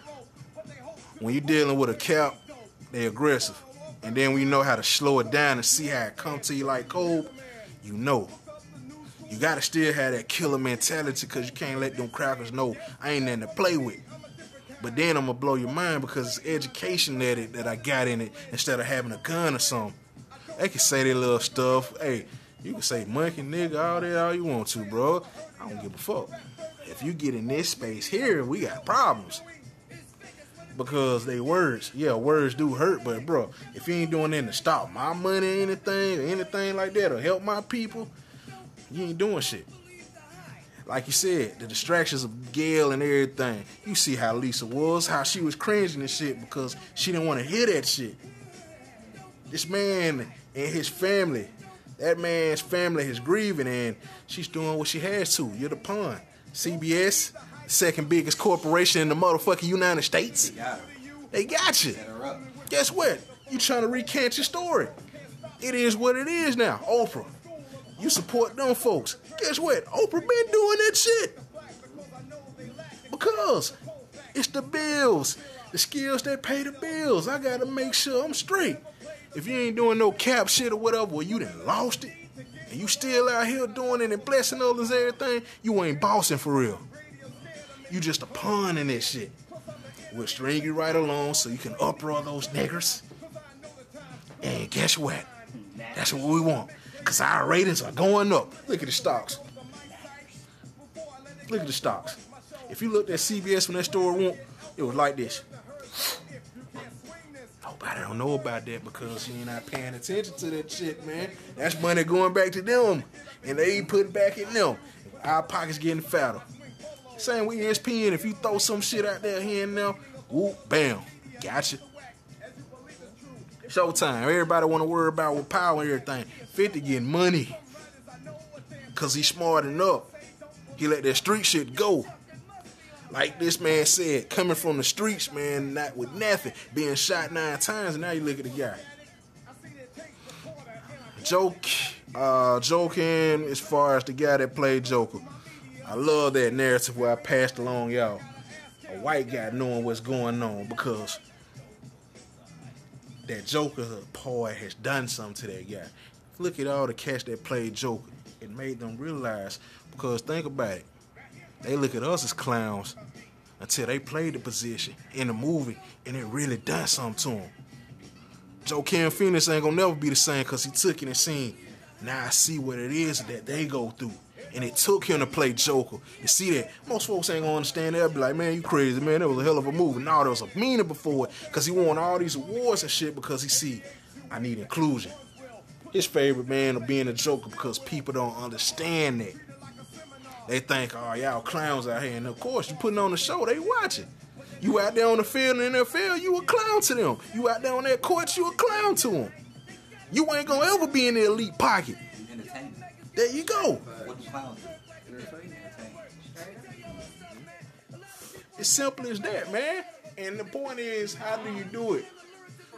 when you're dealing with a cap, they aggressive. And then we know how to slow it down and see how it come to you like cold, you know. You gotta still have that killer mentality because you can't let them crackers know I ain't nothing to play with. But then I'm gonna blow your mind because it's education that it that I got in it instead of having a gun or something. They can say their little stuff. Hey, you can say monkey, nigga, all that all you want to, bro. I don't give a fuck. If you get in this space here, we got problems. Because they words, yeah, words do hurt, but bro, if you ain't doing anything to stop my money, anything, or anything like that, or help my people, you ain't doing shit. Like you said, the distractions of Gayle and everything. You see how Lisa was, how she was cringing and shit because she didn't want to hear that shit. This man and his family, that man's family is grieving and she's doing what she has to. You're the pawn. CBS, second biggest corporation in the motherfucking United States. They got. They got you. Set her up. Guess what? You trying to recant your story. It is what it is now. Oprah. You support them folks. Guess what? Oprah been doing that shit. Because it's the bills. The skills that pay the bills. I gotta make sure I'm straight. If you ain't doing no cap shit or whatever, well, you done lost it. And you still out here doing it and blessing others and everything, you ain't bossing for real. You just a pawn in this shit. We'll string you right along so you can uproar those niggers. And guess what? That's what we want. Cause our ratings are going up. Look at the stocks. Look at the stocks. If you looked at CBS when that store went, it was like this. Nobody don't know about that because you ain't not paying attention to that shit, man. That's money going back to them. And they ain't putting back in them. Our pockets getting fatter. Same with ESPN, if you throw some shit out there here and now, whoop, bam, gotcha. Showtime. Everybody want to worry about with power and everything. 50 getting money. Cause he's smart enough. He let that street shit go. Like this man said, coming from the streets, man, not with nothing, being shot nine times, and now you look at the guy. Joke, uh, joking as far as the guy that played Joker. I love that narrative where I passed along y'all. A white guy knowing what's going on because that Joker boy has done something to that guy. Look at all the cats that played Joker. It made them realize because think about it. They look at us as clowns until they played the position in the movie and it really done something to them. Joe Cam Phoenix ain't gonna never be the same because he took it and seen. Now I see what it is that they go through. And it took him to play Joker. You see that? Most folks ain't gonna understand that. Be like, man, you crazy, man. That was a hell of a movie. No, there was a meaning before it. Cause he won all these awards and shit because he see, I need inclusion. His favorite man of being a Joker because people don't understand that. They think, oh, y'all clowns out here. And of course, you putting on the show, they watching. You out there on the field in the NFL, you a clown to them. You out there on that court, you a clown to them. You ain't gonna ever be in the elite pocket. Entertainment. There you go. What do clowns do? Entertainment. It's simple as that, man. And the point is, how do you do it?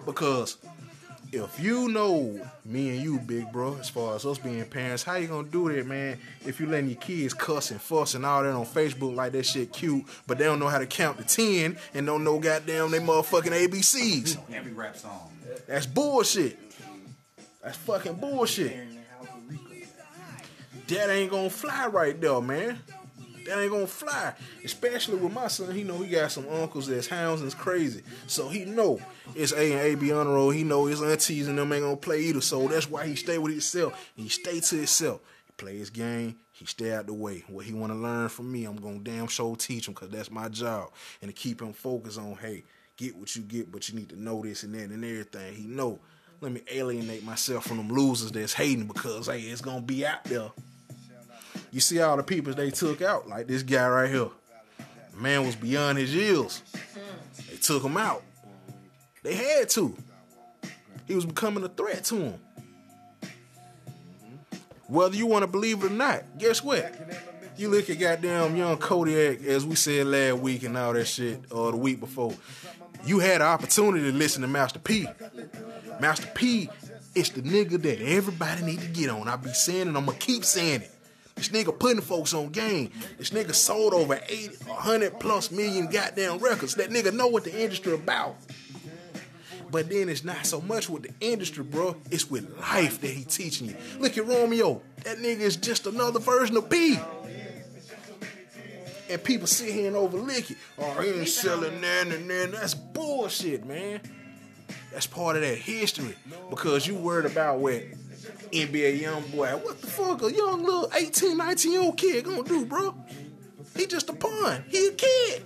Because if you know me and you, big bro, as far as us being parents, how you gonna do that, man? If you letting your kids cuss and fuss and all that on Facebook like that shit cute, but they don't know how to count to ten and don't know goddamn they motherfucking ABCs. Every rap song. That's bullshit. That's fucking bullshit. That ain't gonna fly right there, man. That ain't gonna fly. Especially with my son, he know he got some uncles that's hounds and's crazy. So he know it's A and A B the road. He know his aunties and them ain't gonna play either. So that's why he stay with himself. And he stay to himself. He play his game. He stay out the way. What he wanna learn from me, I'm gonna damn sure teach him because that's my job. And to keep him focused on, hey, get what you get, but you need to know this and that and everything. He know. Let me alienate myself from them losers that's hating because hey, it's gonna be out there. You see all the people they took out, like this guy right here. Man was beyond his years. They took him out. They had to. He was becoming a threat to him. Whether you want to believe it or not, guess what? You look at goddamn young Kodiak, as we said last week and all that shit, or the week before. You had an opportunity to listen to Master P. Master P is the nigga that everybody need to get on. I be saying it, I'm gonna keep saying it. This nigga putting folks on game. This nigga sold over 80, 100 plus million goddamn records. That nigga know what the industry about. But then it's not so much with the industry, bro. It's with life that he teaching you. Look at Romeo. That nigga is just another version of P. And people sit here and overlook it. Oh, he ain't selling that and then. That's bullshit, man. That's part of that history. Because you worried about what NBA YoungBoy, what the fuck a young little 18, 19 year old kid gonna do, bro? He just a pawn. He a kid.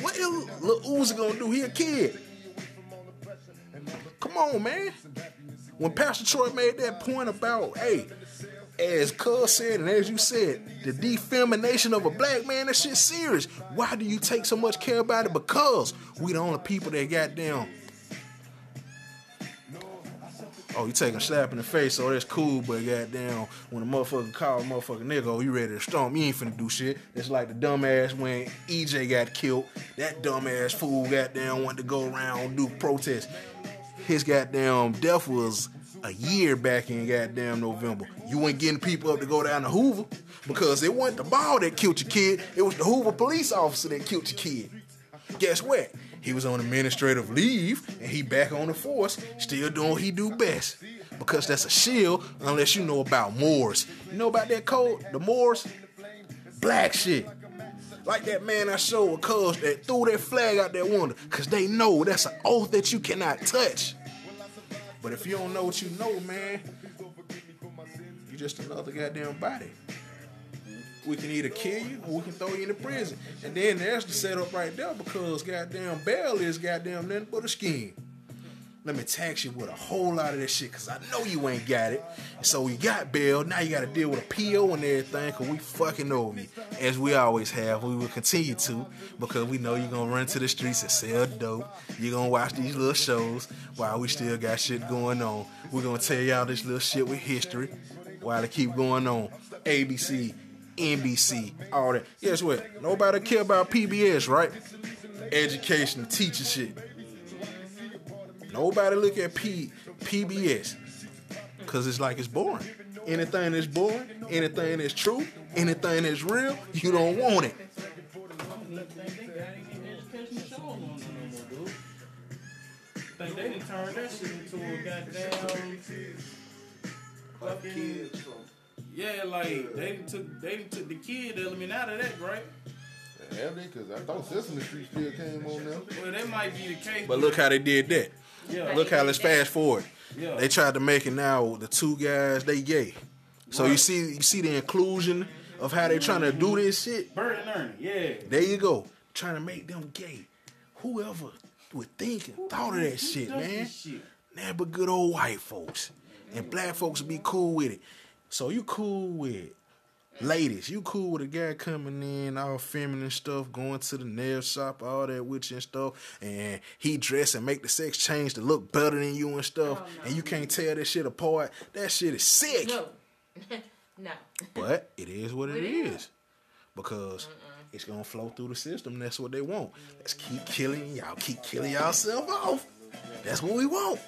What is Lil Uzi gonna do? He a kid. Come on, man. When Pastor Troy made that point about, hey, as Cuz said, and as you said, the defemination of a black man, that shit serious. Why do you take so much care about it? Because we the only people that got down. Oh, you taking a slap in the face, so that's cool, but goddamn, when a motherfucker call a motherfucker nigga, oh, you ready to storm, you ain't finna do shit. It's like the dumbass when EJ got killed. That dumbass fool goddamn wanted to go around do protests. His goddamn death was a year back in goddamn November. You ain't getting people up to go down to Hoover because it wasn't the ball that killed your kid, it was the Hoover police officer that killed your kid. Guess what? He was on administrative leave and he back on the force, still doing what he do best. Because that's a shield unless you know about Moors. You know about that code? The Moors? Black shit. Like that man I showed with cuz that threw that flag out that window. Cause they know that's an oath that you cannot touch. But if you don't know what you know, man, you're just another goddamn body. We can either kill you or we can throw you in the prison. And then there's the setup right there because goddamn bail is goddamn nothing but a scheme. Let me tax you with a whole lot of this shit because I know you ain't got it. So we got bail. Now you got to deal with a PO and everything because we fucking over you. As we always have. We will continue to because we know you're going to run to the streets and sell dope. You're going to watch these little shows while we still got shit going on. We're going to tell y'all this little shit with history while it keep going on. ABC, NBC, all that. Guess what? Nobody care about PBS, right? Education, teacher shit. Nobody look at P PBS because it's like it's boring. Anything that's boring, anything that's true, anything that's real, you don't want it. Think they done turned that shit into a goddamn fucking yeah, like they done took they took the kid element out of that, right? Have they? Because I thought Sesame Street still came on now. Well, that might be the case. But look how they did that. yeah, Look how let's fast forward. yeah. They tried to make it now the two guys they gay. So you see you see the inclusion of how they trying to do this shit. Bert and Ernie, yeah. There you go. Trying to make them gay. Whoever would think and thought of that shit, man. this shit? Nothing but good old white folks. And black folks would be cool with it. So you cool with ladies. You cool with a guy coming in, all feminine stuff, going to the nail shop, all that witch and stuff, and he dress and make the sex change to look better than you and stuff, Oh, no. and you can't tell that shit apart. That shit is sick. No. no. But it is what it is. Because it's gonna flow through the system. That's what they want. Let's keep killing y'all. Keep killing yourself off. That's what we want.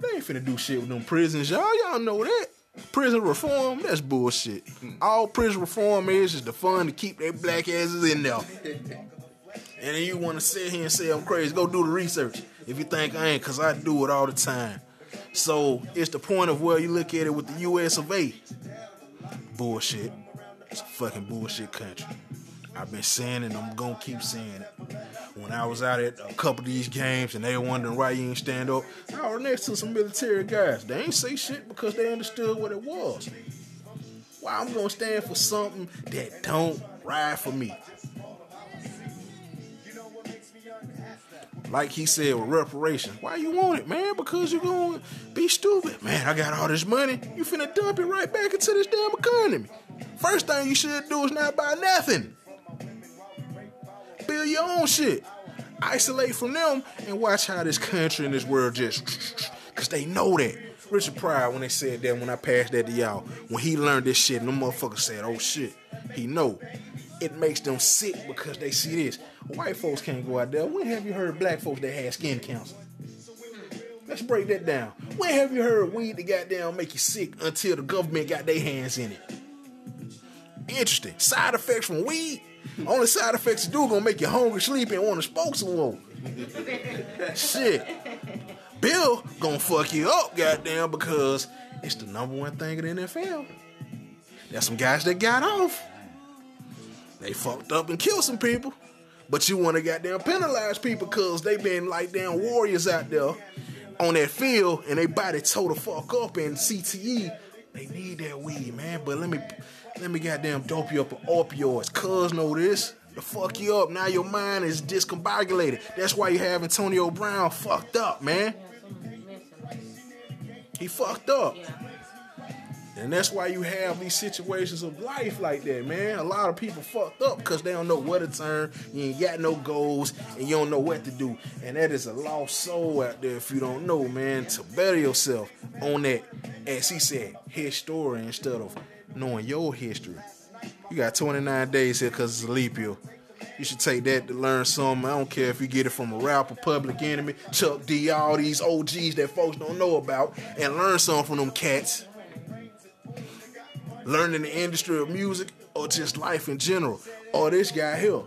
They ain't finna do shit with them prisons, y'all. Y'all know that. Prison reform, that's bullshit. All prison reform is is the fun to keep their black asses in there. And then you wanna sit here and say I'm crazy, go do the research. If you think I ain't, cause I do it all the time. So it's the point of where you look at it with the US of A. Bullshit. It's a fucking bullshit country. I've been saying it and I'm gonna keep saying it. When I was out at a couple of these games and they were wondering why you ain't stand up, I was next to some military guys. They ain't say shit because they understood what it was. Why I'm gonna stand for something that don't ride for me. Like he said with reparation. Why you want it, man? Because you gonna be stupid. Man, I got all this money. You finna dump it right back into this damn economy. First thing you should do is not buy nothing. Your own shit. Isolate from them and watch how this country and this world just cause they know that. Richard Pryor, when they said that, when I passed that to y'all, when he learned this shit, and them motherfuckers said, oh shit, he know. It makes them sick because they see this. White folks can't go out there. When have you heard black folks that had skin cancer? Let's break that down. When have you heard weed that goddamn make you sick until the government got their hands in it? Interesting. Side effects from weed. Only side effects do gonna make you hungry, sleepy, and want to smoke some more. Shit. Bill gonna fuck you up, goddamn, because it's the number one thing in the NFL. There's some guys that got off. They fucked up and killed some people. But you want to goddamn penalize people because they been like damn warriors out there on that field and they body toe the fuck up and CTE. They need that weed, man. But let me let me goddamn dope you up with opioids. Cuz know this. To fuck you up. Now your mind is discombobulated. That's why you have Antonio Brown fucked up, man. He fucked up. And that's why you have these situations of life like that, man. A lot of people fucked up because they don't know where to turn. You ain't got no goals and you don't know what to do. And that is a lost soul out there if you don't know, man, to better yourself on that, as he said, his story instead of knowing your history. You got 29 days here because it's a leap year. You should take that to learn something. I don't care if you get it from a rapper, Public Enemy, Chuck D, all these OGs that folks don't know about, and learn something from them cats learning the industry of music or just life in general or this guy here.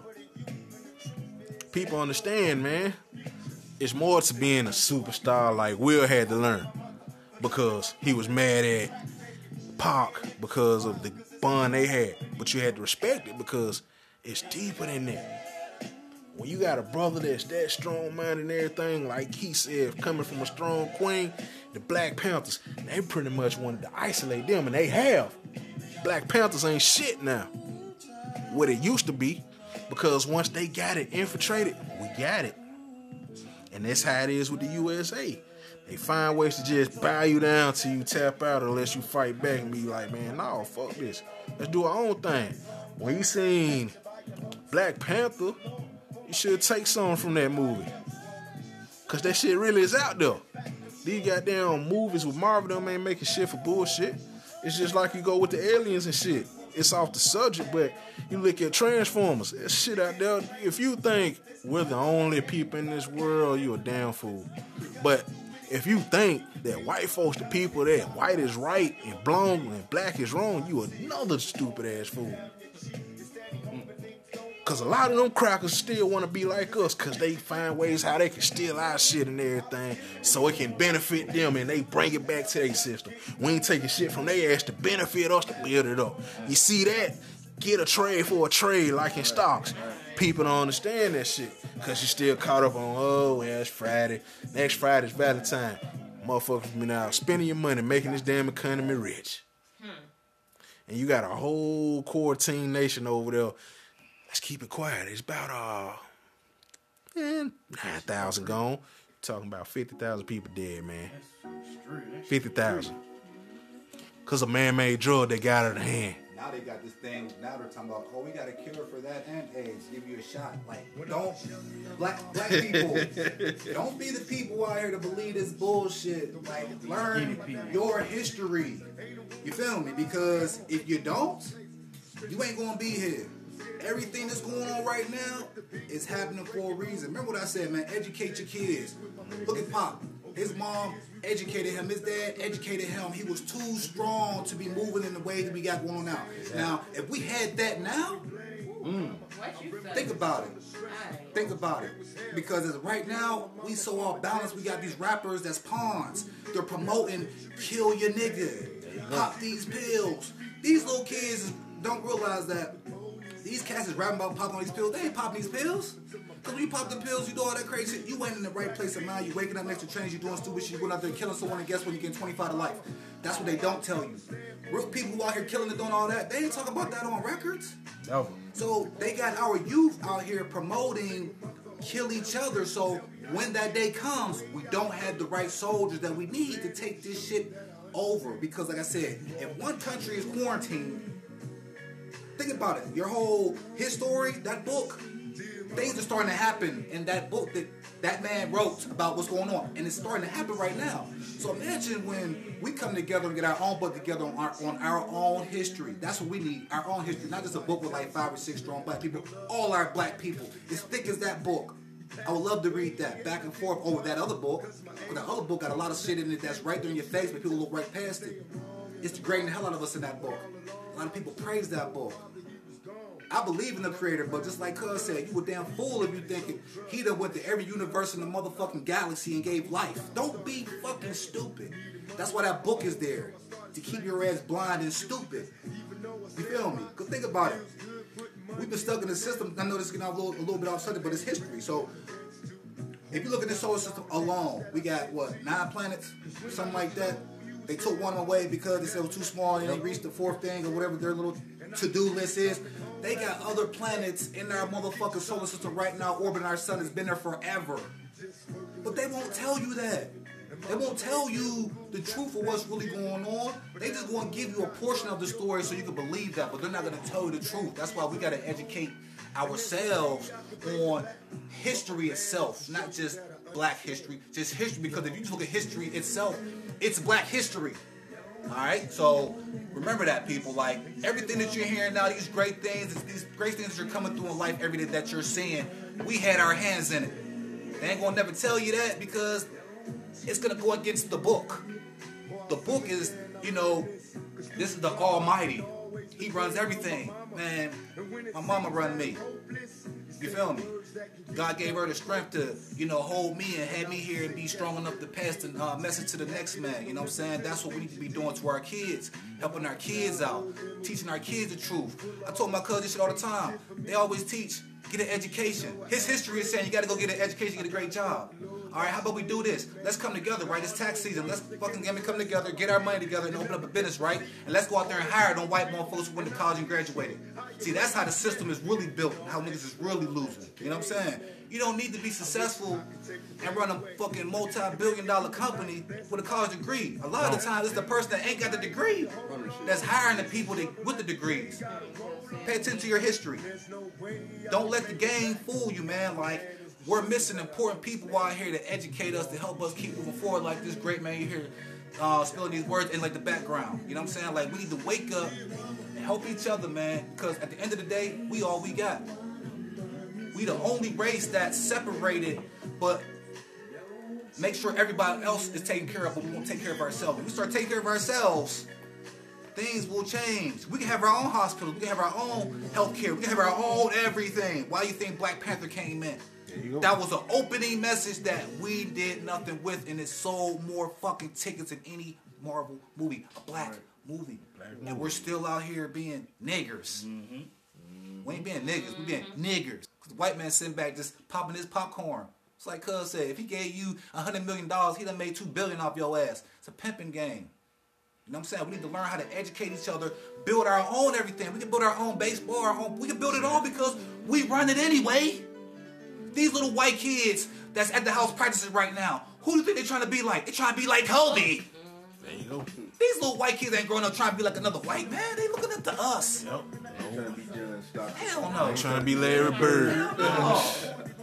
People understand, man. It's more to being a superstar like Will had to learn because he was mad at Pac because of the bond they had. But you had to respect it because it's deeper than that. When you got a brother that's that strong minded and everything, like he said, coming from a strong queen, the Black Panthers, they pretty much wanted to isolate them, and they have. Black Panthers ain't shit now. What it used to be, because once they got it infiltrated, we got it. And that's how it is with the USA. They find ways to just bow you down till you tap out unless you fight back and be like, man, no, fuck this. Let's do our own thing. When you seen Black Panther, you should take something from that movie. Cause that shit really is out there. These goddamn movies with Marvel them ain't making shit for bullshit. It's just like you go with the aliens and shit. It's off the subject, but you look at Transformers. That shit out there. If you think we're the only people in this world, you a damn fool. But if you think that white folks the people that white is right and blonde and black is wrong, you another stupid ass fool. Cause a lot of them crackers still want to be like us, cause they find ways how they can steal our shit and everything, so it can benefit them, and they bring it back to their system. We ain't taking shit from their ass to benefit us to build it up. You see that? Get a trade for a trade, like in stocks. People don't understand that shit, cause you still caught up on oh, yeah, it's Friday. Next Friday's Valentine. Motherfuckers been out spending your money, making this damn economy rich. And you got a whole quarantine nation over there let's keep it quiet. It's about uh nine thousand gone. Talking about fifty thousand people dead, man. Fifty thousand. Cause a man-made drug that got out of hand. Now they got this thing. Now they're talking about, oh, we got a cure for that and AIDS. Give you a shot. Like, don't black black people. don't be the people out here to believe this bullshit. Like, learn your history. You feel me? Because if you don't, you ain't gonna be here everything that's going on right now is happening for a reason. Remember what I said, man. Educate your kids. Look at Pop. His mom educated him. His dad educated him. He was too strong to be moving in the way that we got going now. Now, if we had that now, mm, think about it. Think about it. Because right now, we so off balance. We got these rappers that's pawns. They're promoting kill your nigga, pop these pills. These little kids don't realize that these cats is rapping about popping these pills. They ain't popping these pills. Cause when you pop the pills, you do all that crazy shit. You ain't in the right place of mind. You waking up next to trains, you doing stupid shit. You going out there killing someone, and guess what? You getting 25 to life. That's what they don't tell you. Real people who out here killing and doing all that, they ain't talking about that on records. No. So they got our youth out here promoting kill each other. So when that day comes, we don't have the right soldiers that we need to take this shit over. Because like I said, if one country is quarantined Think about it. Your whole history, that book, things are starting to happen in that book that that man wrote about what's going on, and it's starting to happen right now. So imagine when we come together and get our own book together on our on our own history. That's what we need. Our own history, not just a book with like five or six strong black people. All our black people, as thick as that book. I would love to read that back and forth over that other book. But that other book got a lot of shit in it that's right there in your face, but people look right past it. It's degrading the hell out of us in that book. A lot of people praise that book. I believe in the creator, but just like Cuz said, you a damn fool if you thinking he done went to every universe in the motherfucking galaxy and gave life. Don't be fucking stupid. That's why that book is there. To keep your ass blind and stupid. You feel me? Cause think about it. We've been stuck in the system. I know this is getting a little, a little bit off subject, but it's history. So if you look at the solar system alone, we got what, nine planets? Something like that. They took one away because they said it was too small and they reached the fourth thing or whatever their little to-do list is. They got other planets in our motherfucking solar system right now orbiting our sun. It's been there forever. But they won't tell you that. They won't tell you the truth of what's really going on. They just to give you a portion of the story so you can believe that, but they're not going to tell you the truth. That's why we got to educate ourselves on history itself, not just black history, just history. Because if you just look at history itself, it's black history. All right, so remember that, people. Like everything that you're hearing now, these great things, these great things that are coming through in life every day that you're seeing, we had our hands in it. They ain't gonna never tell you that because it's gonna go against the book. The book is, you know, this is the Almighty. He runs everything, man. My mama run me. You feel me? God gave her the strength to, you know, hold me and have me here and be strong enough to pass the uh, message to the next man. You know what I'm saying? That's what we need to be doing to our kids, helping our kids out, teaching our kids the truth. I told my cousin shit all the time. They always teach, get an education. His history is saying you got to go get an education, get a great job. All right, how about we do this? Let's come together, right? It's tax season. Let's fucking get me come together, get our money together, and open up a business, right? And let's go out there and hire them white motherfuckers who went to college and graduated. See, that's how the system is really built, how niggas is really losing. You know what I'm saying? You don't need to be successful and run a fucking multi-billion dollar company with a college degree. A lot of the time, it's the person that ain't got the degree that's hiring the people that, with the degrees. Pay attention to your history. Don't let the game fool you, man. Like, we're missing important people out here to educate us, to help us keep moving forward like this great man hear uh, spilling these words in like the background. You know what I'm saying? Like, we need to wake up and help each other, man. Because at the end of the day, we all we got. We the only race that separated, but make sure everybody else is taken care of, but we won't take care of ourselves. If we start taking care of ourselves, things will change. We can have our own hospitals, we can have our own health care, we can have our own everything. Why do you think Black Panther came in? That was an opening message that we did nothing with, and it sold more fucking tickets than any Marvel movie, a black right. movie. Black and movie. we're still out here being niggers. Mm-hmm. We ain't being niggas, we being niggers. Cause the white man sitting back just popping his popcorn. It's like Cuz said, if he gave you a hundred million dollars, he done made two billion off your ass. It's a pimping game. You know what I'm saying? We need to learn how to educate each other, build our own everything. We can build our own baseball, our own. We can build it all because we run it anyway. These little white kids that's at the house practicing right now, who do you think they're trying to be like? They're trying to be like Kobe. There you go. These little white kids ain't growing up trying to be like another white man. They looking up to us. Yep. Trying to be John Stockton. Hell no. They trying to be Larry Bird.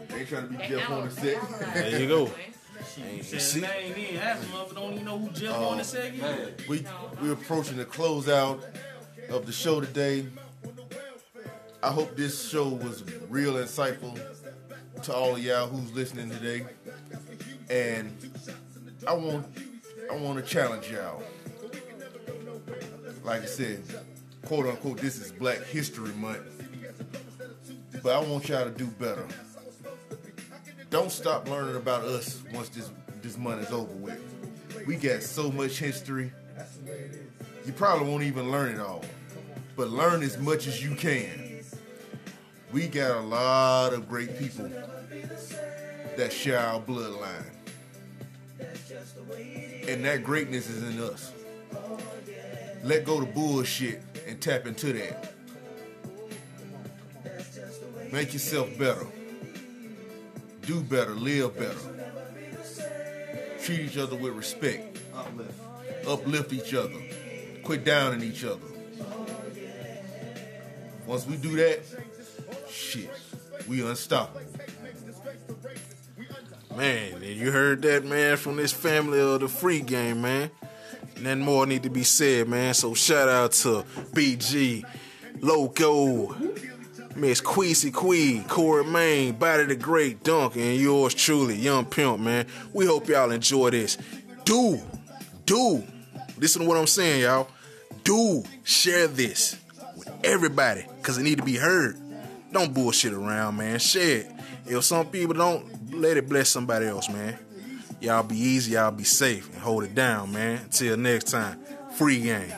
They trying to be Jeff on the set. There you go. Ain't see? name in half of them don't even know who Jeff uh, on the set is. We we're approaching the closeout of the show today. I hope this show was real insightful to all of y'all who's listening today. And I want I want to challenge y'all. Like I said, quote unquote, this is Black History Month. But I want y'all to do better. Don't stop learning about us once this this month is over with. We got so much history. You probably won't even learn it all. But learn as much as you can. We got a lot of great people that share our bloodline. And that greatness is in us. Let go the bullshit and tap into that. Make yourself better. Do better. Live better. Treat each other with respect. Uplift. Uplift each other. Quit downing each other. Once we do that, shit, we unstoppable. Man, you heard that, man, from this family of the free game, man. Nothing more need to be said, man. So shout out to BG, Loco, Miss Queasy Quee, Corey Main, Body the Great, Dunk, and yours truly, Yung Pimp, man. We hope y'all enjoy this. Do, do, listen to what I'm saying, y'all. Do share this with everybody, cause it need to be heard. Don't bullshit around, man. Share it. If some people don't, let it bless somebody else, man. Y'all be easy, y'all be safe, and hold it down, man. Until next time, free game.